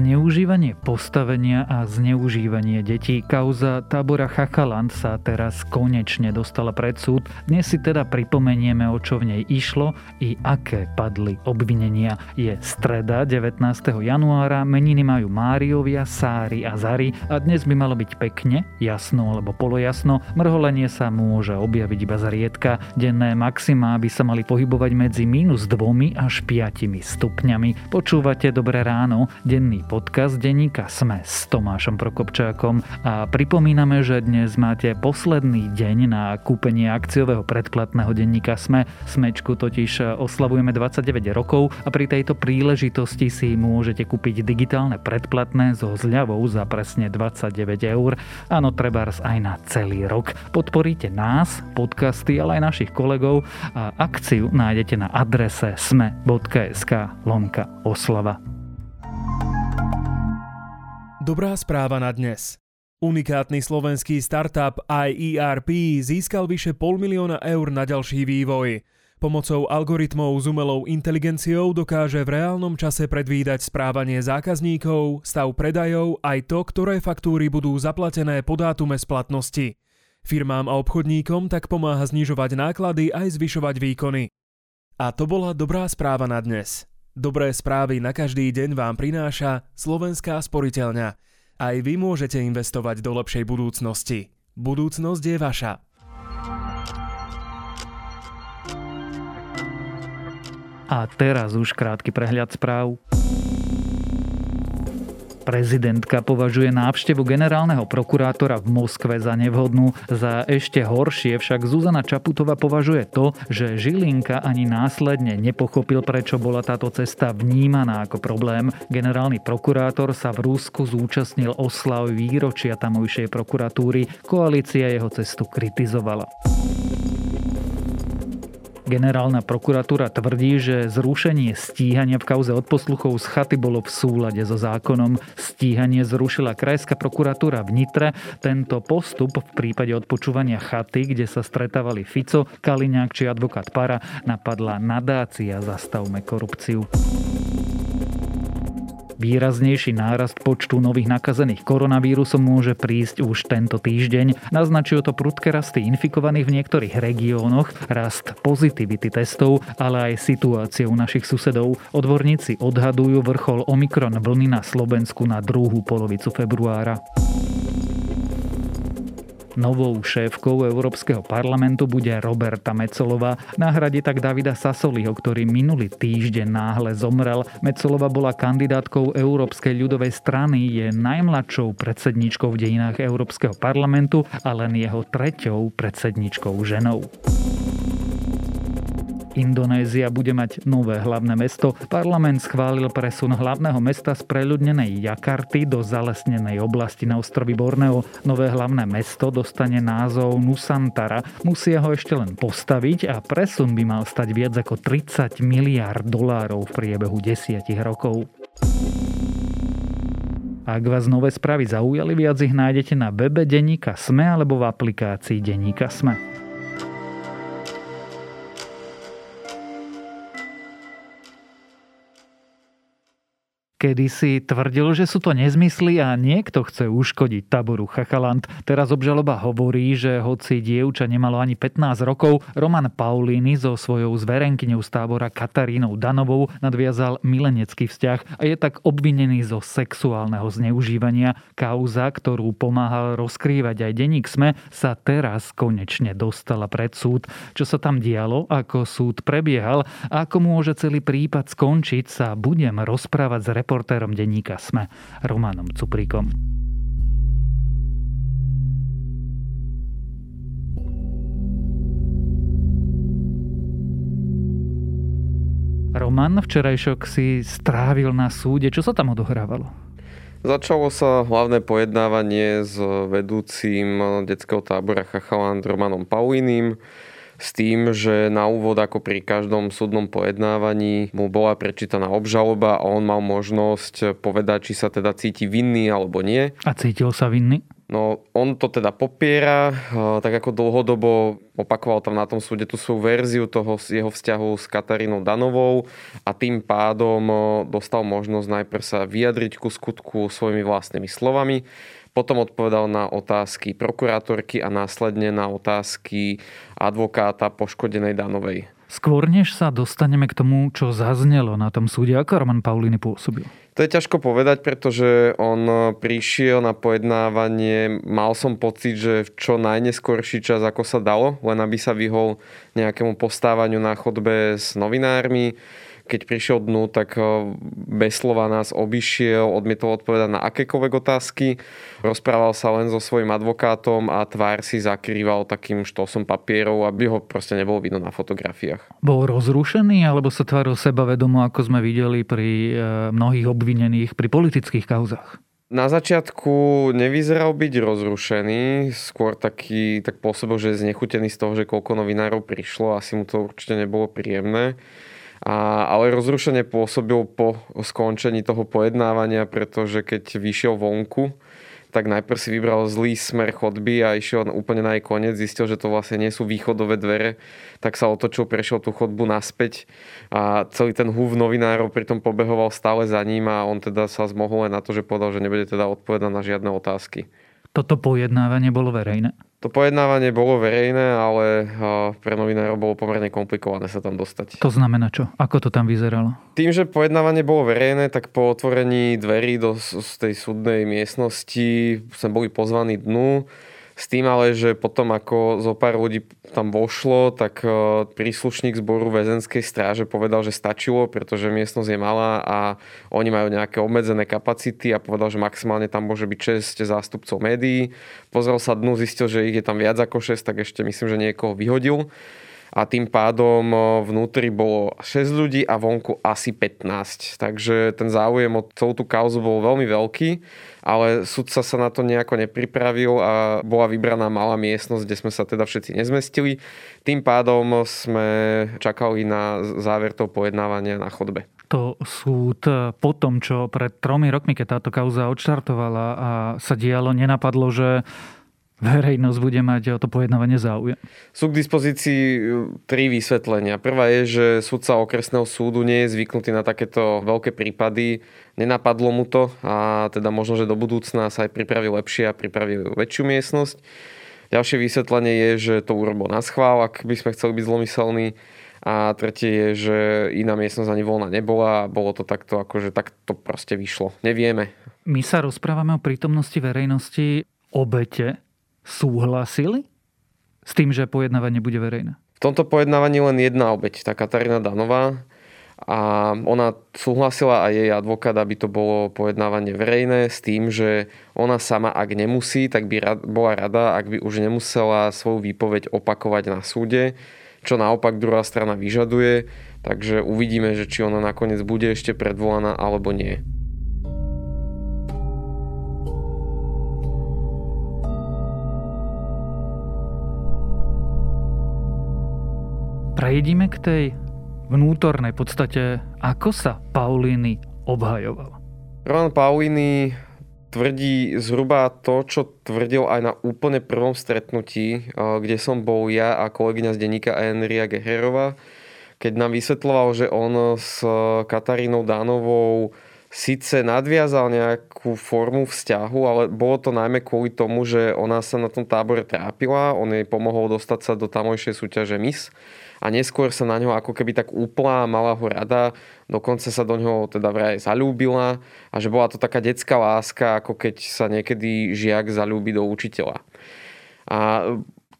zneužívanie postavenia a zneužívanie detí. Kauza tábora Chachaland sa teraz konečne dostala pred súd. Dnes si teda pripomenieme, o čo v nej išlo i aké padli obvinenia. Je streda 19. januára, meniny majú Máriovia, Sári a Zari a dnes by malo byť pekne, jasno alebo polojasno. Mrholenie sa môže objaviť iba zriedka. Denné maxima by sa mali pohybovať medzi minus 2 až 5 stupňami. Počúvate Dobré ráno, denný podcast denníka Sme s Tomášom Prokopčákom a pripomíname, že dnes máte posledný deň na kúpenie akciového predplatného denníka Sme. Smečku totiž oslavujeme 29 rokov a pri tejto príležitosti si môžete kúpiť digitálne predplatné so zľavou za presne 29 eur. Áno, trebárs aj na celý rok. Podporíte nás, podcasty, ale aj našich kolegov a akciu nájdete na adrese sme.sk lomka oslava. Dobrá správa na dnes. Unikátny slovenský startup IERP získal vyše pol milióna eur na ďalší vývoj. Pomocou algoritmov s umelou inteligenciou dokáže v reálnom čase predvídať správanie zákazníkov, stav predajov aj to, ktoré faktúry budú zaplatené po dátume splatnosti. Firmám a obchodníkom tak pomáha znižovať náklady aj zvyšovať výkony. A to bola dobrá správa na dnes. Dobré správy na každý deň vám prináša Slovenská sporiteľňa. Aj vy môžete investovať do lepšej budúcnosti. Budúcnosť je vaša. A teraz už krátky prehľad správ. Prezidentka považuje návštevu generálneho prokurátora v Moskve za nevhodnú. Za ešte horšie však Zuzana Čaputová považuje to, že Žilinka ani následne nepochopil, prečo bola táto cesta vnímaná ako problém. Generálny prokurátor sa v Rusku zúčastnil oslav výročia tamojšej prokuratúry. Koalícia jeho cestu kritizovala. Generálna prokuratúra tvrdí, že zrušenie stíhania v kauze odposluchov z chaty bolo v súlade so zákonom. Stíhanie zrušila Krajská prokuratúra v Nitre. Tento postup v prípade odpočúvania chaty, kde sa stretávali Fico, Kaliňák či advokát Para, napadla nadácia Zastavme korupciu. Výraznejší nárast počtu nových nakazených koronavírusom môže prísť už tento týždeň. Naznačujú to prudké rasty infikovaných v niektorých regiónoch, rast pozitivity testov, ale aj situácie u našich susedov. Odborníci odhadujú vrchol Omikron vlny na Slovensku na druhú polovicu februára. Novou šéfkou Európskeho parlamentu bude Roberta Mecolová. Nahradí tak Davida Sasoliho, ktorý minulý týždeň náhle zomrel. Mecolova bola kandidátkou Európskej ľudovej strany, je najmladšou predsedničkou v dejinách Európskeho parlamentu a len jeho treťou predsedničkou ženou. Indonézia bude mať nové hlavné mesto. Parlament schválil presun hlavného mesta z preľudnenej Jakarty do zalesnenej oblasti na ostrovi Borneo. Nové hlavné mesto dostane názov Nusantara. Musia ho ešte len postaviť a presun by mal stať viac ako 30 miliárd dolárov v priebehu desiatich rokov. Ak vás nové správy zaujali, viac ich nájdete na webe Deníka Sme alebo v aplikácii Deníka Sme. Kedy si tvrdil, že sú to nezmysly a niekto chce uškodiť taboru Chachaland. Teraz obžaloba hovorí, že hoci dievča nemalo ani 15 rokov, Roman Paulíny so svojou zverenkyňou z tábora Katarínou Danovou nadviazal milenecký vzťah a je tak obvinený zo sexuálneho zneužívania. Kauza, ktorú pomáhal rozkrývať aj denník SME, sa teraz konečne dostala pred súd. Čo sa tam dialo, ako súd prebiehal a ako môže celý prípad skončiť, sa budem rozprávať s reportérom denníka SME Romanom Cupríkom. Roman, včerajšok si strávil na súde. Čo sa tam odohrávalo? Začalo sa hlavné pojednávanie s vedúcim detského tábora Chachaland Romanom Paulinim s tým, že na úvod ako pri každom súdnom pojednávaní mu bola prečítaná obžaloba a on mal možnosť povedať, či sa teda cíti vinný alebo nie. A cítil sa vinný? No on to teda popiera, tak ako dlhodobo opakoval tam na tom súde tú svoju verziu toho jeho vzťahu s Katarínou Danovou a tým pádom dostal možnosť najprv sa vyjadriť ku skutku svojimi vlastnými slovami, potom odpovedal na otázky prokurátorky a následne na otázky advokáta poškodenej Danovej. Skôr než sa dostaneme k tomu, čo zaznelo na tom súde, ako Roman Paulini pôsobil? To je ťažko povedať, pretože on prišiel na pojednávanie, mal som pocit, že v čo najneskorší čas, ako sa dalo, len aby sa vyhol nejakému postávaniu na chodbe s novinármi keď prišiel dnu, tak eh, bez slova nás obišiel, odmietol odpovedať na akékoľvek otázky. Rozprával sa len so svojím advokátom a tvár si zakrýval takým štosom papierov, aby ho proste nebolo vidno na fotografiách. Bol rozrušený alebo sa tváril sebavedomo, ako sme videli pri eh, mnohých obvinených pri politických kauzach? Na začiatku nevyzeral byť rozrušený, skôr taký, tak pôsobil, že je znechutený z toho, že koľko novinárov prišlo, asi mu to určite nebolo príjemné. A, ale rozrušenie pôsobil po skončení toho pojednávania, pretože keď vyšiel vonku, tak najprv si vybral zlý smer chodby a išiel úplne na jej koniec, zistil, že to vlastne nie sú východové dvere, tak sa otočil, prešiel tú chodbu naspäť a celý ten húv novinárov pritom pobehoval stále za ním a on teda sa zmohol len na to, že povedal, že nebude teda odpovedať na žiadne otázky. Toto pojednávanie bolo verejné? To pojednávanie bolo verejné, ale pre novinárov bolo pomerne komplikované sa tam dostať. To znamená čo? Ako to tam vyzeralo? Tým, že pojednávanie bolo verejné, tak po otvorení dverí do z tej súdnej miestnosti sme boli pozvaní dnu s tým ale, že potom ako zo pár ľudí tam vošlo, tak e, príslušník zboru väzenskej stráže povedal, že stačilo, pretože miestnosť je malá a oni majú nejaké obmedzené kapacity a povedal, že maximálne tam môže byť 6 zástupcov médií. Pozrel sa dnu, zistil, že ich je tam viac ako 6, tak ešte myslím, že niekoho vyhodil a tým pádom vnútri bolo 6 ľudí a vonku asi 15. Takže ten záujem o celú tú kauzu bol veľmi veľký ale sudca sa na to nejako nepripravil a bola vybraná malá miestnosť, kde sme sa teda všetci nezmestili. Tým pádom sme čakali na záver toho pojednávania na chodbe to súd po tom, čo pred tromi rokmi, keď táto kauza odštartovala a sa dialo, nenapadlo, že verejnosť bude mať o to pojednávanie záujem? Sú k dispozícii e, tri vysvetlenia. Prvá je, že sudca okresného súdu nie je zvyknutý na takéto veľké prípady. Nenapadlo mu to a teda možno, že do budúcna sa aj pripraví lepšie a pripraví väčšiu miestnosť. Ďalšie vysvetlenie je, že to urobil na schvál, ak by sme chceli byť zlomyselní. A tretie je, že iná miestnosť ani voľná nebola a bolo to takto, akože tak to proste vyšlo. Nevieme. My sa rozprávame o prítomnosti verejnosti obete súhlasili s tým, že pojednávanie bude verejné? V tomto pojednávaní len jedna obeď, tá Katarína Danová. A ona súhlasila aj jej advokát, aby to bolo pojednávanie verejné s tým, že ona sama, ak nemusí, tak by bola rada, ak by už nemusela svoju výpoveď opakovať na súde, čo naopak druhá strana vyžaduje. Takže uvidíme, že či ona nakoniec bude ešte predvolaná alebo nie. Prejdime k tej vnútornej podstate, ako sa Paulíny obhajoval. Roman Paulíny tvrdí zhruba to, čo tvrdil aj na úplne prvom stretnutí, kde som bol ja a kolegyňa z denníka Enria Geherova, keď nám vysvetloval, že on s Katarínou Dánovou síce nadviazal nejakú formu vzťahu, ale bolo to najmä kvôli tomu, že ona sa na tom tábore trápila, on jej pomohol dostať sa do tamojšej súťaže Miss a neskôr sa na ňo ako keby tak úplá, mala ho rada, dokonca sa do ňoho teda vraj zalúbila. A že bola to taká detská láska, ako keď sa niekedy žiak zalúbi do učiteľa. A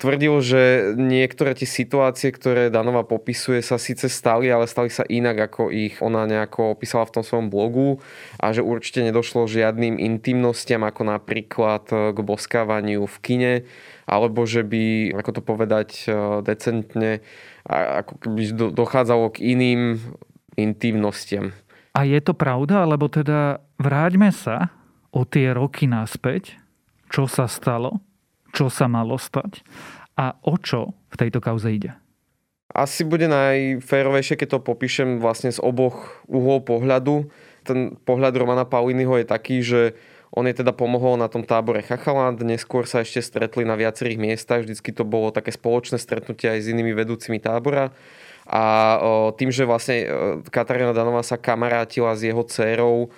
tvrdil, že niektoré tie situácie, ktoré Danova popisuje, sa síce stali, ale stali sa inak, ako ich ona nejako opísala v tom svojom blogu. A že určite nedošlo žiadnym intimnostiam, ako napríklad k boskávaniu v kine, alebo že by, ako to povedať decentne, ako keby dochádzalo k iným intimnostiam. A je to pravda, alebo teda vráťme sa o tie roky naspäť, čo sa stalo, čo sa malo stať a o čo v tejto kauze ide? Asi bude najférovejšie, keď to popíšem vlastne z oboch uhlov pohľadu. Ten pohľad Romana Pauliniho je taký, že On je teda pomohol na tom tábore Chachaland, neskôr sa ešte stretli na viacerých miestach, vždycky to bolo také spoločné stretnutie aj s inými vedúcimi tábora. A tým, že vlastne Katarína Danová sa kamarátila s jeho dcérou,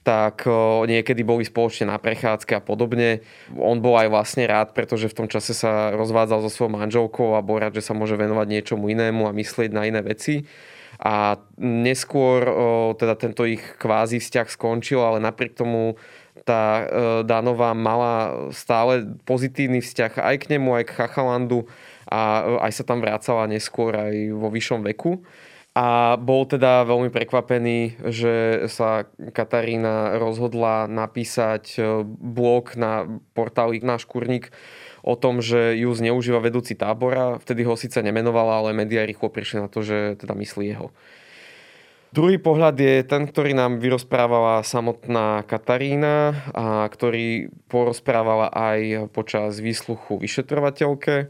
tak niekedy boli spoločne na prechádzke a podobne. On bol aj vlastne rád, pretože v tom čase sa rozvádzal so svojou manželkou a bol rád, že sa môže venovať niečomu inému a myslieť na iné veci. A neskôr teda tento ich kvázi vzťah skončil, ale napriek tomu tá e, Danová mala stále pozitívny vzťah aj k nemu, aj k Chachalandu a e, aj sa tam vracala neskôr aj vo vyššom veku. A bol teda veľmi prekvapený, že sa Katarína rozhodla napísať e, blog na portáli Náš kurník o tom, že ju zneužíva vedúci tábora. Vtedy ho síce nemenovala, ale médiá rýchlo prišli na to, že teda myslí jeho. Druhý pohľad je ten, ktorý nám vyrozprávala samotná Katarína a ktorý porozprávala aj počas výsluchu vyšetrovateľke.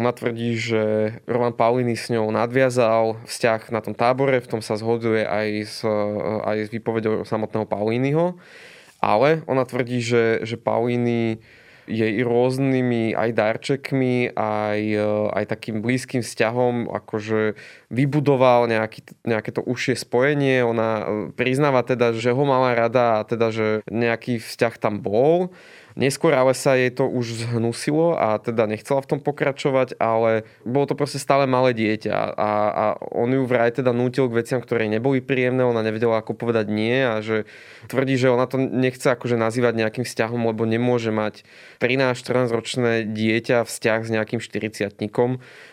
Ona tvrdí, že Roman Pauliny s ňou nadviazal vzťah na tom tábore, v tom sa zhoduje aj s, aj s výpovedou samotného Paulínyho, ale ona tvrdí, že, že Paulíny jej rôznymi aj darčekmi, aj, e, aj takým blízkym vzťahom akože vybudoval nejaký, nejaké to užšie spojenie. Ona e, priznáva teda, že ho mala rada a teda, že nejaký vzťah tam bol Neskôr ale sa jej to už zhnusilo a teda nechcela v tom pokračovať, ale bolo to proste stále malé dieťa a, a on ju vraj teda nútil k veciam, ktoré neboli príjemné, ona nevedela ako povedať nie a že tvrdí, že ona to nechce akože nazývať nejakým vzťahom, lebo nemôže mať 13-14 ročné dieťa vzťah s nejakým 40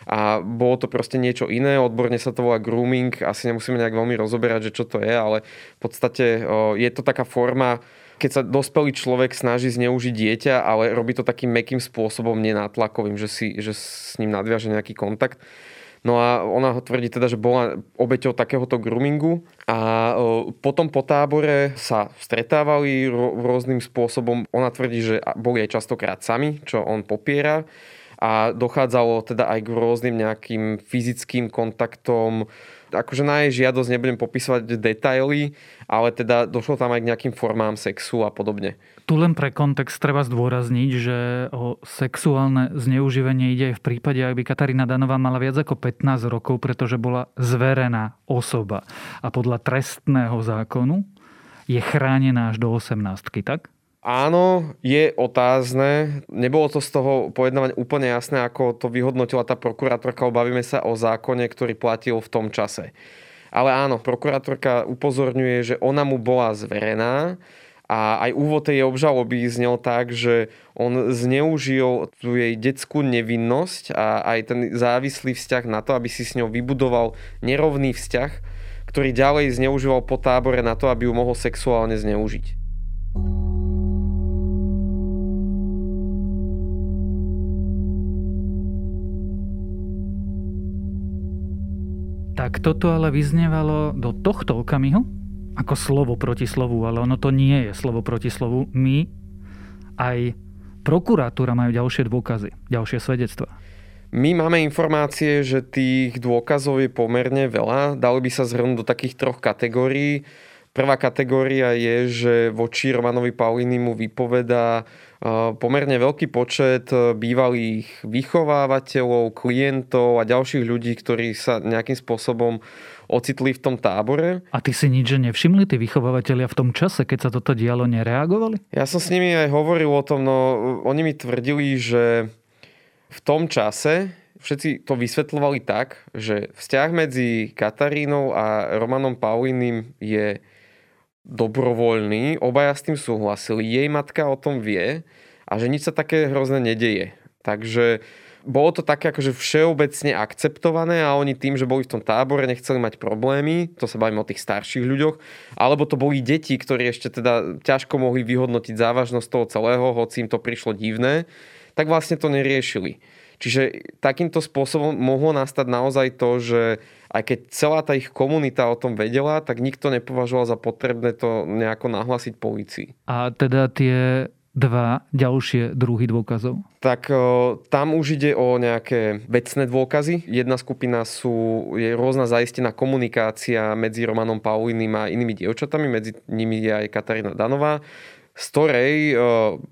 a bolo to proste niečo iné, odborne sa to volá grooming, asi nemusíme nejak veľmi rozoberať, že čo to je, ale v podstate je to taká forma keď sa dospelý človek snaží zneužiť dieťa, ale robí to takým mekým spôsobom, nenátlakovým, že, si, že s ním nadviaže nejaký kontakt. No a ona ho tvrdí teda, že bola obeťou takéhoto groomingu a potom po tábore sa stretávali rôznym spôsobom. Ona tvrdí, že boli aj častokrát sami, čo on popiera a dochádzalo teda aj k rôznym nejakým fyzickým kontaktom, akože na jej žiadosť nebudem popisovať detaily, ale teda došlo tam aj k nejakým formám sexu a podobne. Tu len pre kontext treba zdôrazniť, že o sexuálne zneužívanie ide aj v prípade, ak by Katarína Danová mala viac ako 15 rokov, pretože bola zverená osoba. A podľa trestného zákonu je chránená až do 18 tak? Áno, je otázne. Nebolo to z toho pojednávania úplne jasné, ako to vyhodnotila tá prokurátorka, bavíme sa o zákone, ktorý platil v tom čase. Ale áno, prokurátorka upozorňuje, že ona mu bola zverená a aj úvod tej obžaloby znel tak, že on zneužil tú jej detskú nevinnosť a aj ten závislý vzťah na to, aby si s ňou vybudoval nerovný vzťah, ktorý ďalej zneužíval po tábore na to, aby ju mohol sexuálne zneužiť. Tak toto ale vyznevalo do tohto okamihu ako slovo proti slovu, ale ono to nie je slovo proti slovu. My aj prokuratúra majú ďalšie dôkazy, ďalšie svedectvá. My máme informácie, že tých dôkazov je pomerne veľa. Dalo by sa zhrnúť do takých troch kategórií. Prvá kategória je, že voči Romanovi Paulini mu vypovedá pomerne veľký počet e, bývalých vychovávateľov, klientov a ďalších ľudí, ktorí sa nejakým spôsobom ocitli v tom tábore. A ty si nič nevšimli, tí vychovávateľia v tom čase, keď sa toto dialo, nereagovali? Ja som s nimi aj hovoril o tom, no oni mi tvrdili, že v tom čase všetci to vysvetľovali tak, že vzťah medzi Katarínou a Romanom Paulinim je dobrovoľný, obaja s tým súhlasili, jej matka o tom vie a že nič sa také hrozné nedeje. Takže bolo to také akože všeobecne akceptované a oni tým, že boli v tom tábore, nechceli mať problémy, to sa bavíme o tých starších ľuďoch, alebo to boli deti, ktorí ešte teda ťažko mohli vyhodnotiť závažnosť toho celého, hoci im to prišlo divné, tak vlastne to neriešili. Čiže takýmto spôsobom mohlo nastať naozaj to, že aj keď celá tá ich komunita o tom vedela, tak nikto nepovažoval za potrebné to nejako nahlásiť policii. A teda tie dva ďalšie druhy dôkazov? Tak o, tam už ide o nejaké vecné dôkazy. Jedna skupina sú, je rôzna zaistená komunikácia medzi Romanom Paulinim a inými dievčatami, medzi nimi je aj Katarína Danová. z ktorej,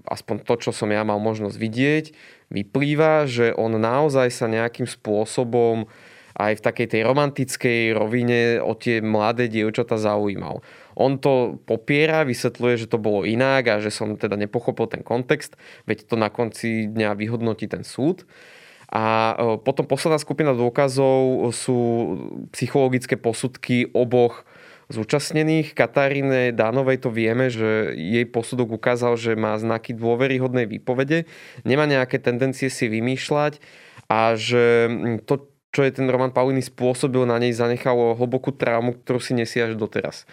aspoň to, čo som ja mal možnosť vidieť, vyplýva, že on naozaj sa nejakým spôsobom aj v takej tej romantickej rovine o tie mladé dievčata zaujímal. On to popiera, vysvetľuje, že to bolo inak a že som teda nepochopil ten kontext, veď to na konci dňa vyhodnotí ten súd. A e, potom posledná skupina dôkazov sú psychologické posudky oboch zúčastnených. Kataríne Dánovej to vieme, že jej posudok ukázal, že má znaky dôveryhodnej výpovede, nemá nejaké tendencie si vymýšľať a že to, čo je ten Roman Pauliny spôsobil, na nej zanechalo hlbokú traumu, ktorú si nesie až doteraz.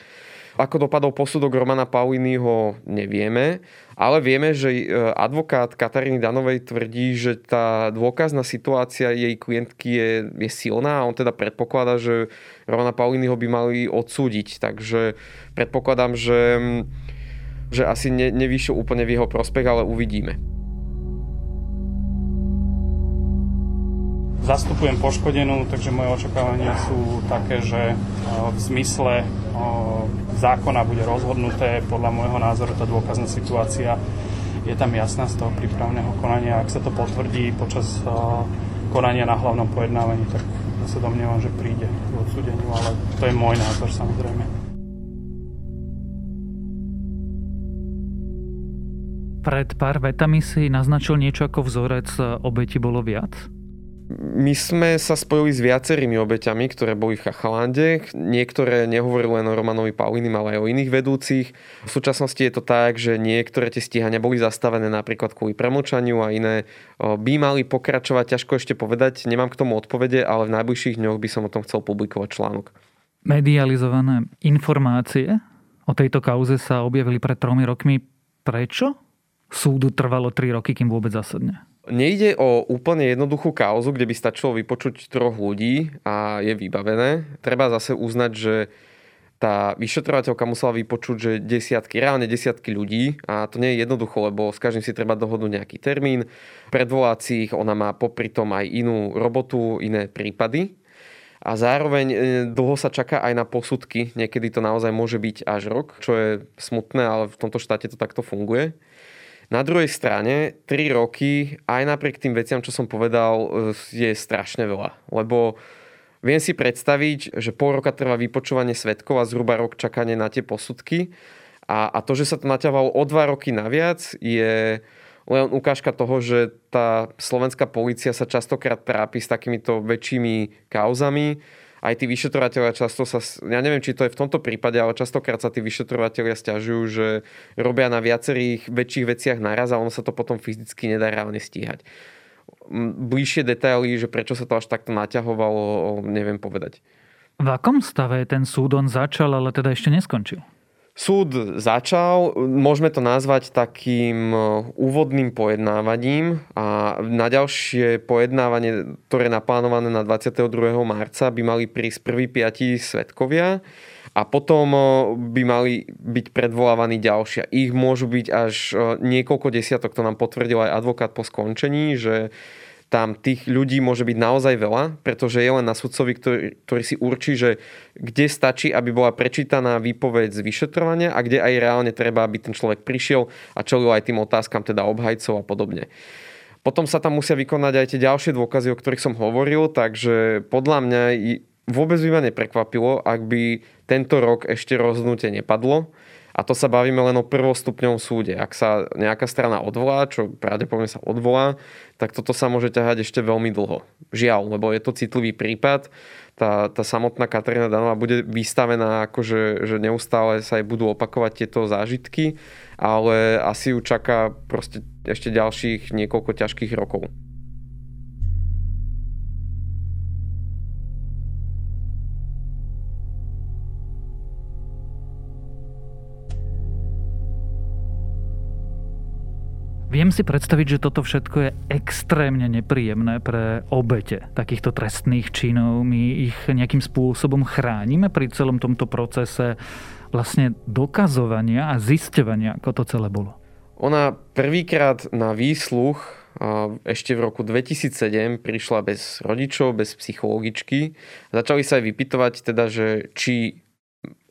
Ako dopadol posudok Romana Pauliniho, nevieme, ale vieme, že e, advokát Kataríny Danovej tvrdí, že tá dôkazná situácia jej klientky je, je silná a on teda predpokladá, že Romana Pauliniho by mali odsúdiť. Takže predpokladám, že, že asi ne, nevyšiel úplne v jeho prospech, ale uvidíme. Zastupujem poškodenú, takže moje očakávania sú také, že v zmysle zákona bude rozhodnuté. Podľa môjho názoru tá dôkazná situácia je tam jasná z toho prípravného konania. Ak sa to potvrdí počas konania na hlavnom pojednávaní, tak sa domnievam, že príde k odsúdeniu, ale to je môj názor samozrejme. Pred pár vetami si naznačil niečo ako vzorec obeti bolo viac? My sme sa spojili s viacerými obeťami, ktoré boli v Chachalande. Niektoré nehovorili len o Romanovi Paulinim, ale aj o iných vedúcich. V súčasnosti je to tak, že niektoré tie stíhania boli zastavené napríklad kvôli premlčaniu a iné by mali pokračovať. Ťažko ešte povedať, nemám k tomu odpovede, ale v najbližších dňoch by som o tom chcel publikovať článok. Medializované informácie o tejto kauze sa objavili pred tromi rokmi. Prečo? Súdu trvalo tri roky, kým vôbec zasadne. Nejde o úplne jednoduchú kauzu, kde by stačilo vypočuť troch ľudí a je vybavené. Treba zase uznať, že tá vyšetrovateľka musela vypočuť, že desiatky, reálne desiatky ľudí a to nie je jednoducho, lebo s každým si treba dohodnúť nejaký termín. Predvolacích ona má popri tom aj inú robotu, iné prípady. A zároveň e, dlho sa čaká aj na posudky. Niekedy to naozaj môže byť až rok, čo je smutné, ale v tomto štáte to takto funguje. Na druhej strane, 3 roky, aj napriek tým veciam, čo som povedal, je strašne veľa. Lebo viem si predstaviť, že pol roka trvá vypočúvanie svetkov a zhruba rok čakanie na tie posudky. A, a to, že sa to naťahovalo o 2 roky naviac, je len ukážka toho, že tá slovenská policia sa častokrát trápi s takýmito väčšími kauzami aj tí vyšetrovateľia často sa, ja neviem, či to je v tomto prípade, ale častokrát sa tí vyšetrovateľia stiažujú, že robia na viacerých väčších veciach naraz a ono sa to potom fyzicky nedá reálne stíhať. Bližšie detaily, že prečo sa to až takto naťahovalo, neviem povedať. V akom stave ten súd on začal, ale teda ešte neskončil? Súd začal, môžeme to nazvať takým e, úvodným pojednávaním a na ďalšie pojednávanie, ktoré je naplánované na 22. marca, by mali prísť prvý piati svetkovia a potom e, by mali byť predvolávaní ďalšia. Ich môžu byť až e, niekoľko desiatok, to nám potvrdil aj advokát po skončení, že tam tých ľudí môže byť naozaj veľa, pretože je len na sudcovi, ktorý, ktorý si určí, že kde stačí, aby bola prečítaná výpoveď z vyšetrovania a kde aj reálne treba, aby ten človek prišiel a čelil aj tým otázkam, teda obhajcov a podobne. Potom sa tam musia vykonať aj tie ďalšie dôkazy, o ktorých som hovoril, takže podľa mňa vôbec by ma neprekvapilo, ak by tento rok ešte rozhodnutie nepadlo a to sa bavíme len o prvostupňovom súde. Ak sa nejaká strana odvolá, čo pravdepodobne sa odvolá, tak toto sa môže ťahať ešte veľmi dlho. Žiaľ, lebo je to citlivý prípad. Tá, tá samotná Katarína Danová bude vystavená, akože, že neustále sa aj budú opakovať tieto zážitky, ale asi ju čaká proste ešte ďalších niekoľko ťažkých rokov. Viem si predstaviť, že toto všetko je extrémne nepríjemné pre obete takýchto trestných činov. My ich nejakým spôsobom chránime pri celom tomto procese vlastne dokazovania a zisťovania, ako to celé bolo. Ona prvýkrát na výsluch ešte v roku 2007 prišla bez rodičov, bez psychologičky. Začali sa aj vypytovať teda, že či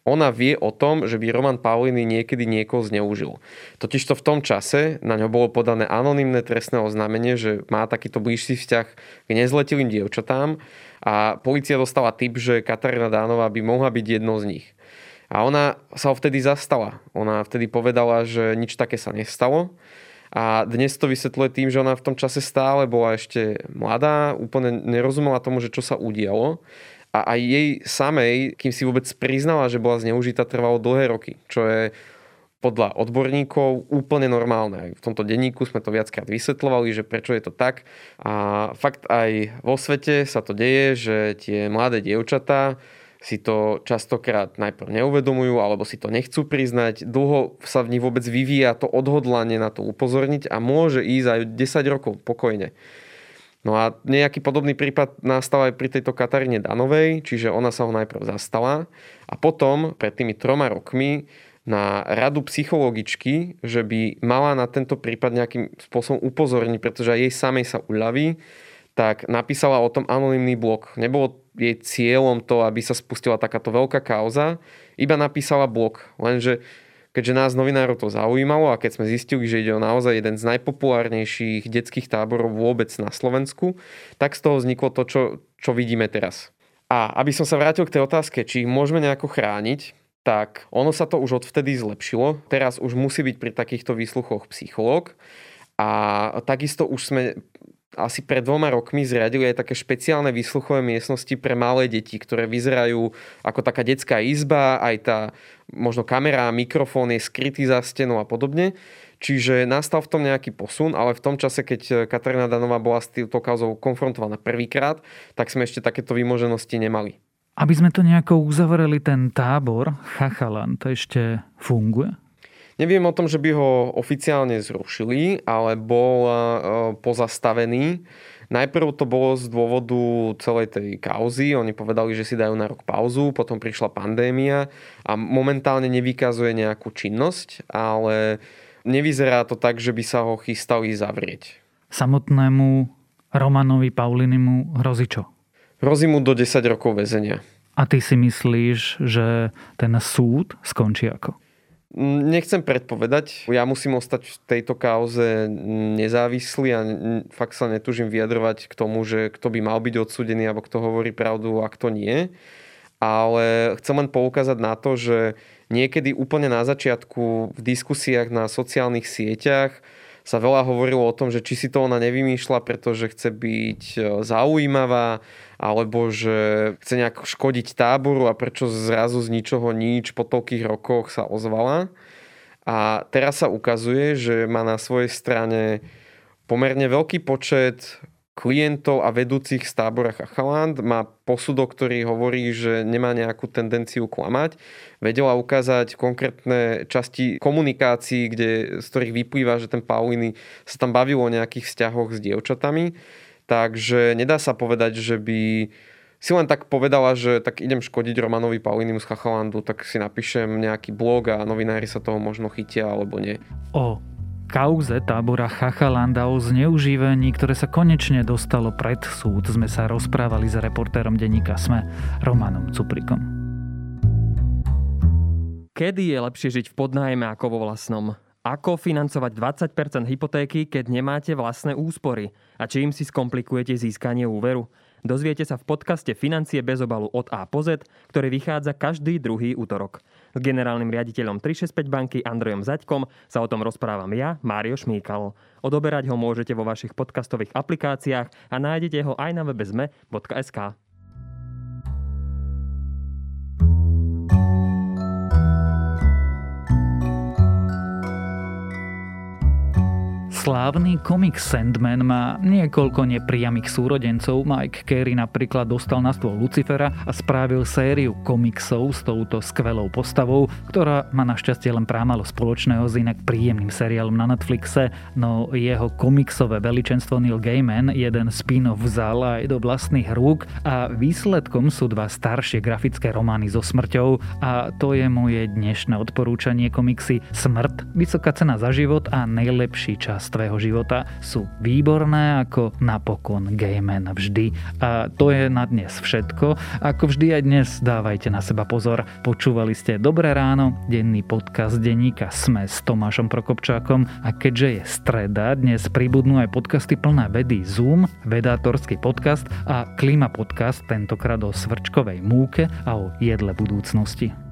Ona vie o tom, že by Roman Pauliny niekedy niekoho zneužil. Totižto v tom čase na ňo bolo podané anonymné trestné oznámenie, že má takýto blížší vzťah k nezletilým dievčatám a policia dostala tip, že Katarína Dánová by mohla byť jednou z nich. A ona sa ho vtedy zastala. Ona vtedy povedala, že nič také sa nestalo. A dnes to vysvetľuje tým, že ona v tom čase stále bola ešte mladá, úplne nerozumela tomu, že čo sa udialo a aj jej samej, kým si vôbec priznala, že bola zneužitá, trvalo dlhé roky, čo je podľa odborníkov úplne normálne. Aj v tomto denníku sme to viackrát vysvetľovali, že prečo je to tak. A fakt aj vo svete sa to deje, že tie mladé dievčatá si to častokrát najprv neuvedomujú alebo si to nechcú priznať. Dlho sa v nich vôbec vyvíja to odhodlanie na to upozorniť a môže ísť aj 10 rokov pokojne. No a nejaký podobný prípad nastal aj pri tejto Kataríne Danovej, čiže ona sa ho najprv zastala a potom pred tými troma rokmi na radu psychologičky, že by mala na tento prípad nejakým spôsobom upozorniť, pretože aj jej samej sa uľaví, tak napísala o tom anonymný blog. Nebolo jej cieľom to, aby sa spustila takáto veľká kauza, iba napísala blog. Lenže keďže nás novinárov to zaujímalo a keď sme zistili, že ide o naozaj jeden z najpopulárnejších detských táborov vôbec na Slovensku, tak z toho vzniklo to, čo, čo vidíme teraz. A aby som sa vrátil k tej otázke, či ich môžeme nejako chrániť, tak ono sa to už odvtedy zlepšilo. Teraz už musí byť pri takýchto výsluchoch psychológ. A takisto už sme asi pred dvoma rokmi zriadili aj také špeciálne výsluchové miestnosti pre malé deti, ktoré vyzerajú ako taká detská izba, aj tá možno kamera, mikrofón je skrytý za stenou a podobne. Čiže nastal v tom nejaký posun, ale v tom čase, keď Katarína Danová bola s týmto kauzou konfrontovaná prvýkrát, tak sme ešte takéto vymoženosti nemali. Aby sme to nejako uzavreli, ten tábor Chachalan, to ešte funguje? Neviem o tom, že by ho oficiálne zrušili, ale bol e, pozastavený. Najprv to bolo z dôvodu celej tej kauzy. Oni povedali, že si dajú na rok pauzu, potom prišla pandémia a momentálne nevykazuje nejakú činnosť, ale nevyzerá to tak, že by sa ho chystali zavrieť. Samotnému Romanovi Paulinimu hrozí čo? Hrozí mu do 10 rokov väzenia. A ty si myslíš, že ten súd skončí ako? Nechcem predpovedať. Ja musím ostať v tejto kauze nezávislý a fakt sa netužím vyjadrovať k tomu, že kto by mal byť odsudený alebo kto hovorí pravdu a kto nie. Ale chcem len poukázať na to, že niekedy úplne na začiatku v diskusiách na sociálnych sieťach sa veľa hovorilo o tom, že či si to ona nevymýšľa, pretože chce byť e, zaujímavá, alebo že chce nejak škodiť táboru a prečo zrazu z ničoho nič po toľkých rokoch sa ozvala. A teraz sa ukazuje, že má na svojej strane pomerne veľký počet klientov a vedúcich z tábora Chachaland. Má posudok, ktorý hovorí, že nemá nejakú tendenciu klamať. Vedela ukázať konkrétne časti komunikácií, kde, z ktorých vyplýva, že ten Pauliny sa tam bavilo o nejakých vzťahoch s dievčatami. Takže nedá sa povedať, že by si len tak povedala, že tak idem škodiť Romanovi Paulinimu z Chachalandu, tak si napíšem nejaký blog a novinári sa toho možno chytia alebo nie. O kauze tábora Chachalanda o zneužívaní, ktoré sa konečne dostalo pred súd, sme sa rozprávali s reportérom denníka SME Romanom Cuprikom. Kedy je lepšie žiť v podnájme ako vo vlastnom? Ako financovať 20% hypotéky, keď nemáte vlastné úspory? A čím si skomplikujete získanie úveru? Dozviete sa v podcaste Financie bez obalu od A po Z, ktorý vychádza každý druhý útorok. S generálnym riaditeľom 365 banky Andrejom Zaďkom sa o tom rozprávam ja, Mário Šmíkal. Odoberať ho môžete vo vašich podcastových aplikáciách a nájdete ho aj na webe zme.sk. Slávny komik Sandman má niekoľko nepriamých súrodencov. Mike Carey napríklad dostal na stôl Lucifera a spravil sériu komiksov s touto skvelou postavou, ktorá má našťastie len prámalo spoločného s inak príjemným seriálom na Netflixe, no jeho komiksové veličenstvo Neil Gaiman jeden spin-off vzal aj do vlastných rúk a výsledkom sú dva staršie grafické romány so smrťou a to je moje dnešné odporúčanie komiksy Smrt, vysoká cena za život a najlepší čas tvojho života sú výborné ako napokon gejmen vždy. A to je na dnes všetko. Ako vždy aj dnes dávajte na seba pozor. Počúvali ste Dobré ráno, denný podcast denníka Sme s Tomášom Prokopčákom a keďže je streda, dnes pribudnú aj podcasty plné vedy Zoom, vedátorský podcast a Klima podcast, tentokrát o svrčkovej múke a o jedle budúcnosti.